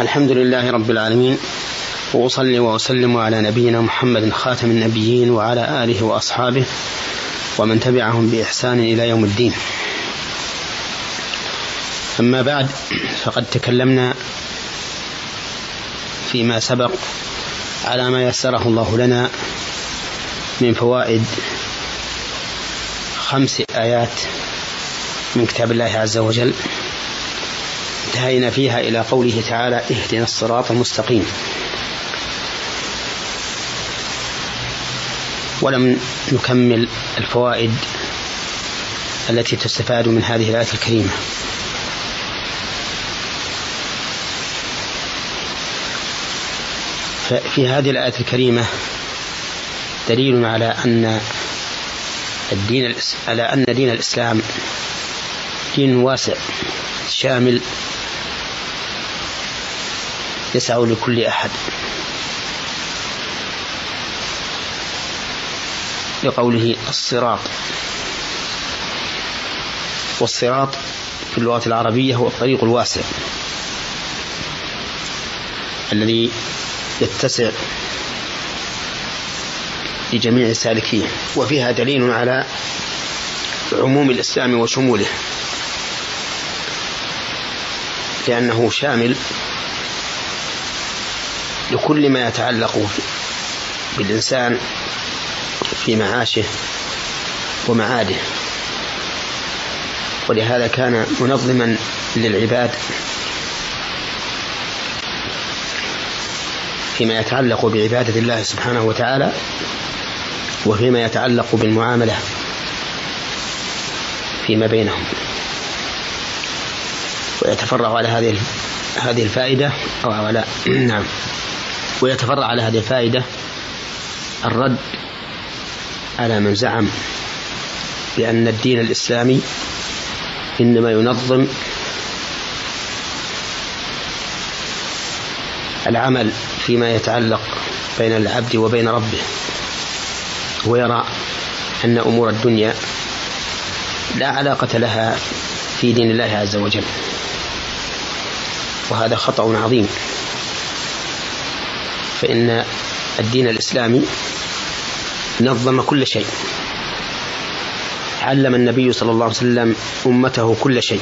الحمد لله رب العالمين وأصلي وأسلم على نبينا محمد خاتم النبيين وعلى آله وأصحابه ومن تبعهم بإحسان إلى يوم الدين. أما بعد فقد تكلمنا فيما سبق على ما يسره الله لنا من فوائد خمس آيات من كتاب الله عز وجل. انتهينا فيها إلى قوله تعالى اهدنا الصراط المستقيم. ولم نكمل الفوائد التي تستفاد من هذه الآية الكريمة. ففي هذه الآية الكريمة دليل على أن الدين على أن دين الإسلام دين واسع شامل يسع لكل أحد. لقوله الصراط. والصراط في اللغة العربية هو الطريق الواسع. الذي يتسع لجميع السالكين. وفيها دليل على عموم الإسلام وشموله. لأنه شامل لكل ما يتعلق بالإنسان في معاشه ومعاده. ولهذا كان منظما للعباد فيما يتعلق بعبادة الله سبحانه وتعالى وفيما يتعلق بالمعاملة فيما بينهم. ويتفرع على هذه هذه الفائدة أو على نعم. ويتفرع على هذه الفائدة الرد على من زعم بأن الدين الإسلامي إنما ينظم العمل فيما يتعلق بين العبد وبين ربه ويرى أن أمور الدنيا لا علاقة لها في دين الله عز وجل. وهذا خطأ عظيم. فإن الدين الإسلامي نظم كل شيء. علم النبي صلى الله عليه وسلم أمته كل شيء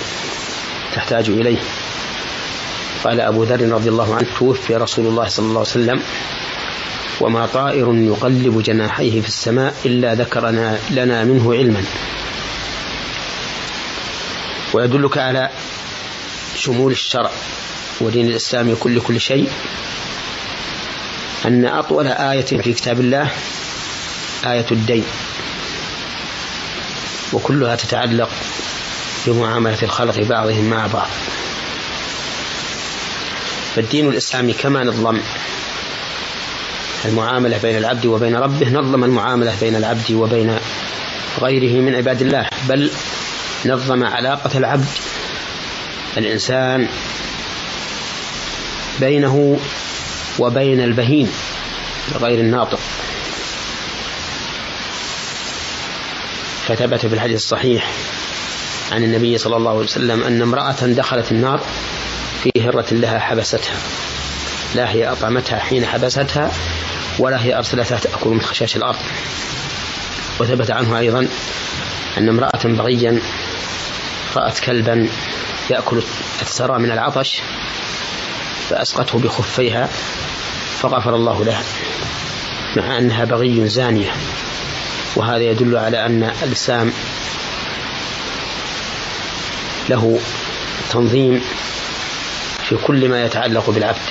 تحتاج إليه. قال أبو ذر رضي الله عنه توفي رسول الله صلى الله عليه وسلم وما طائر يقلب جناحيه في السماء إلا ذكرنا لنا منه علما. ويدلك على شمول الشرع ودين الإسلام كل كل شيء أن أطول آية في كتاب الله آية الدين وكلها تتعلق بمعاملة الخلق بعضهم مع بعض. فالدين الإسلامي كما نظم المعاملة بين العبد وبين ربه نظم المعاملة بين العبد وبين غيره من عباد الله بل نظم علاقة العبد الإنسان بينه وبين البهيم غير الناطق. فثبت في الحديث الصحيح عن النبي صلى الله عليه وسلم أن امرأة دخلت النار في هرة لها حبستها. لا هي أطعمتها حين حبستها ولا هي أرسلتها تأكل من خشاش الأرض. وثبت عنه أيضا أن امرأة بغيا رأت كلبا يأكل الثرى من العطش فأسقته بخفيها فغفر الله لها مع أنها بغي زانية. وهذا يدل على أن الإسلام له تنظيم في كل ما يتعلق بالعبد.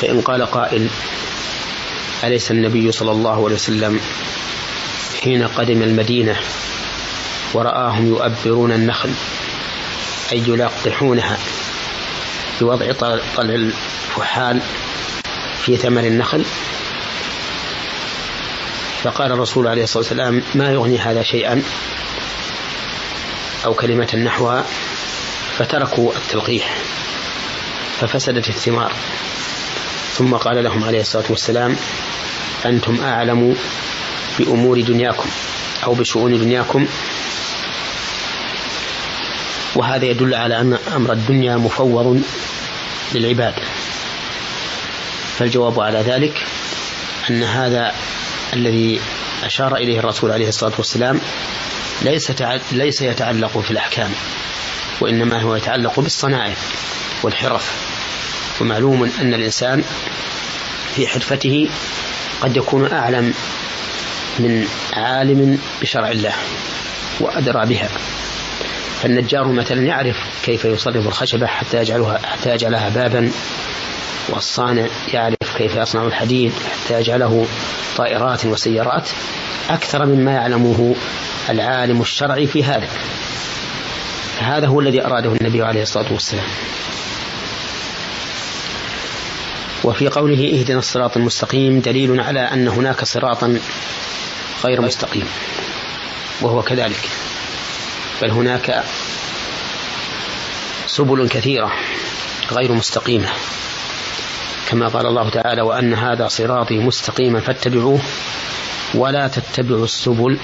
فإن قال قائل أليس النبي صلى الله عليه وسلم حين قدم المدينة ورآهم يؤبرون النخل أي يلقحونها بوضع طلع الفحال في ثمر النخل. فقال الرسول عليه الصلاة والسلام ما يغني هذا شيئا أو كلمة نحوها. فتركوا التلقيح ففسدت الثمار. ثم قال لهم عليه الصلاة والسلام أنتم أعلم بأمور دنياكم أو بشؤون دنياكم. وهذا يدل على أن أمر الدنيا مفوض للعباد. فالجواب على ذلك أن هذا الذي أشار إليه الرسول عليه الصلاة والسلام ليس ليس يتعلق في الأحكام وإنما هو يتعلق بالصنائع والحرف. ومعلوم أن الإنسان في حرفته قد يكون أعلم من عالم بشرع الله وأدرى بها. فالنجار مثلا يعرف كيف يصرف الخشبة حتى يجعلها حتى يجعلها بابا والصانع يعرف كيف يصنع الحديد حتى يجعله طائرات وسيارات. أكثر مما يعلمه العالم الشرعي في هذا. هذا هو الذي أراده النبي عليه الصلاة والسلام. وفي قوله اهدنا الصراط المستقيم دليل على أن هناك صراطا غير مستقيم وهو كذلك. بل هناك سبل كثيرة غير مستقيمة. كما قال الله تعالى وأن هذا صراطي مستقيما فاتبعوه ولا تتبعوا السبل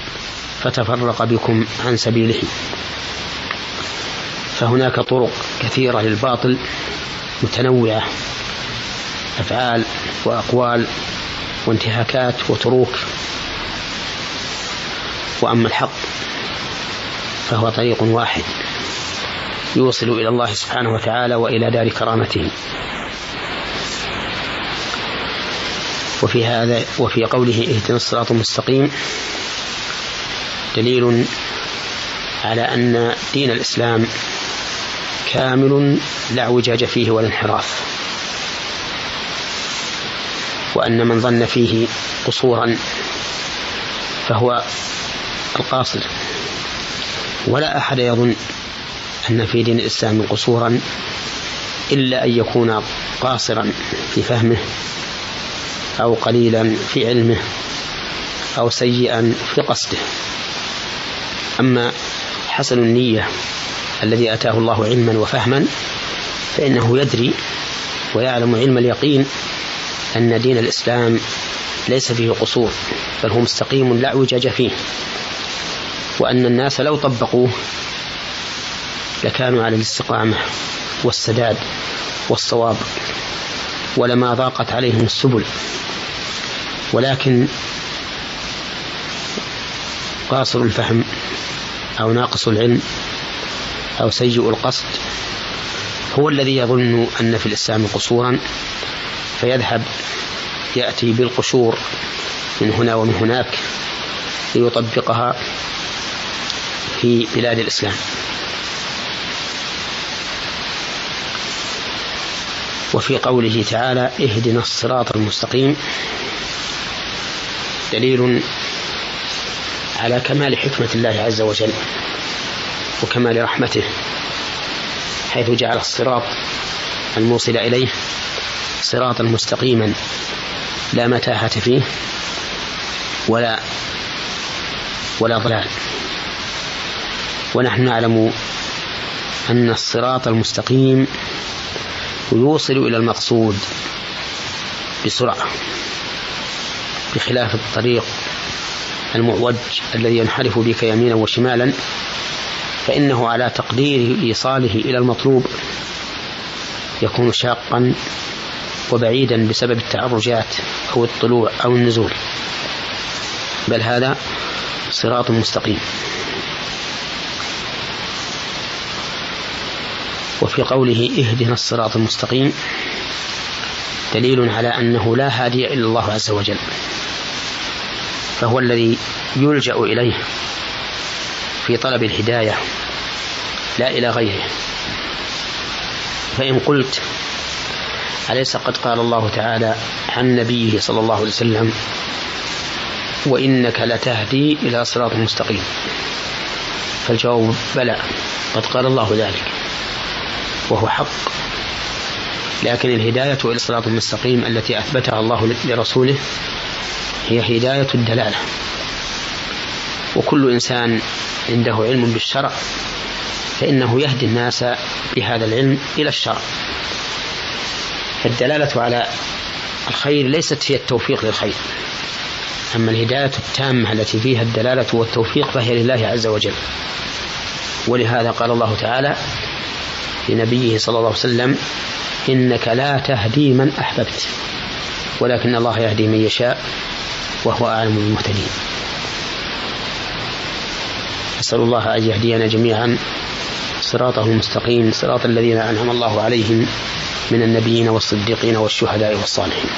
فتفرق بكم عن سبيله. فهناك طرق كثيرة للباطل متنوعة أفعال وأقوال وانتهاكات وتروك وأما الحق فهو طريق واحد يوصل إلى الله سبحانه وتعالى وإلى دار كرامته. وفي هذا وفي قوله اهدنا الصراط المستقيم دليل على أن دين الإسلام كامل لا اعوجاج فيه ولا انحراف وأن من ظن فيه قصورا فهو القاصر. ولا أحد يظن أن في دين الإسلام قصورا إلا أن يكون قاصرا في فهمه أو قليلا في علمه أو سيئا في قصده. أما حسن النية الذي أتاه الله علما وفهما فإنه يدري ويعلم علم اليقين أن دين الإسلام ليس فيه قصور بل هو مستقيم لا اعوجاج فيه. وأن الناس لو طبقوه لكانوا على الاستقامة والسداد والصواب ولما ضاقت عليهم السبل. ولكن قاصر الفهم أو ناقص العلم أو سيء القصد هو الذي يظن أن في الإسلام قصورا فيذهب يأتي بالقشور من هنا ومن هناك ليطبقها في بلاد الإسلام. وفي قوله تعالى اهدنا الصراط المستقيم. دليل على كمال حكمة الله عز وجل وكمال رحمته حيث جعل الصراط الموصل إليه صراطا مستقيما لا متاهة فيه ولا ولا ضلال. ونحن نعلم أن الصراط المستقيم يوصل إلى المقصود بسرعة بخلاف الطريق المعوج الذي ينحرف بك يمينا وشمالا فإنه على تقدير إيصاله إلى المطلوب. يكون شاقا وبعيدا بسبب التعرجات أو الطلوع أو النزول. بل هذا صراط مستقيم. وفي قوله اهدنا الصراط المستقيم دليل على أنه لا هادي إلا الله عز وجل. فهو الذي يلجأ إليه في طلب الهداية لا إلى غيره. فإن قلت أليس قد قال الله تعالى عن نبيه صلى الله عليه وسلم وإنك لتهدي إلى صراط مستقيم؟ فالجواب بلى قد قال الله ذلك. وهو حق. لكن الهداية إلى الصراط المستقيم التي أثبتها الله لرسوله هي هداية الدلالة. وكل إنسان عنده علم بالشرع فإنه يهدي الناس بهذا العلم إلى الشرع. فالدلالة على الخير ليست هي التوفيق للخير. أما الهداية التامة التي فيها الدلالة والتوفيق فهي لله عز وجل. ولهذا قال الله تعالى لنبيه صلى الله عليه وسلم إنك لا تهدي من أحببت ولكن الله يهدي من يشاء وهو أعلم بالمهتدين. أسأل الله أن يهدينا جميعا صراطه المستقيم صراط الذين أنعم الله عليهم من النبيين والصديقين والشهداء والصالحين.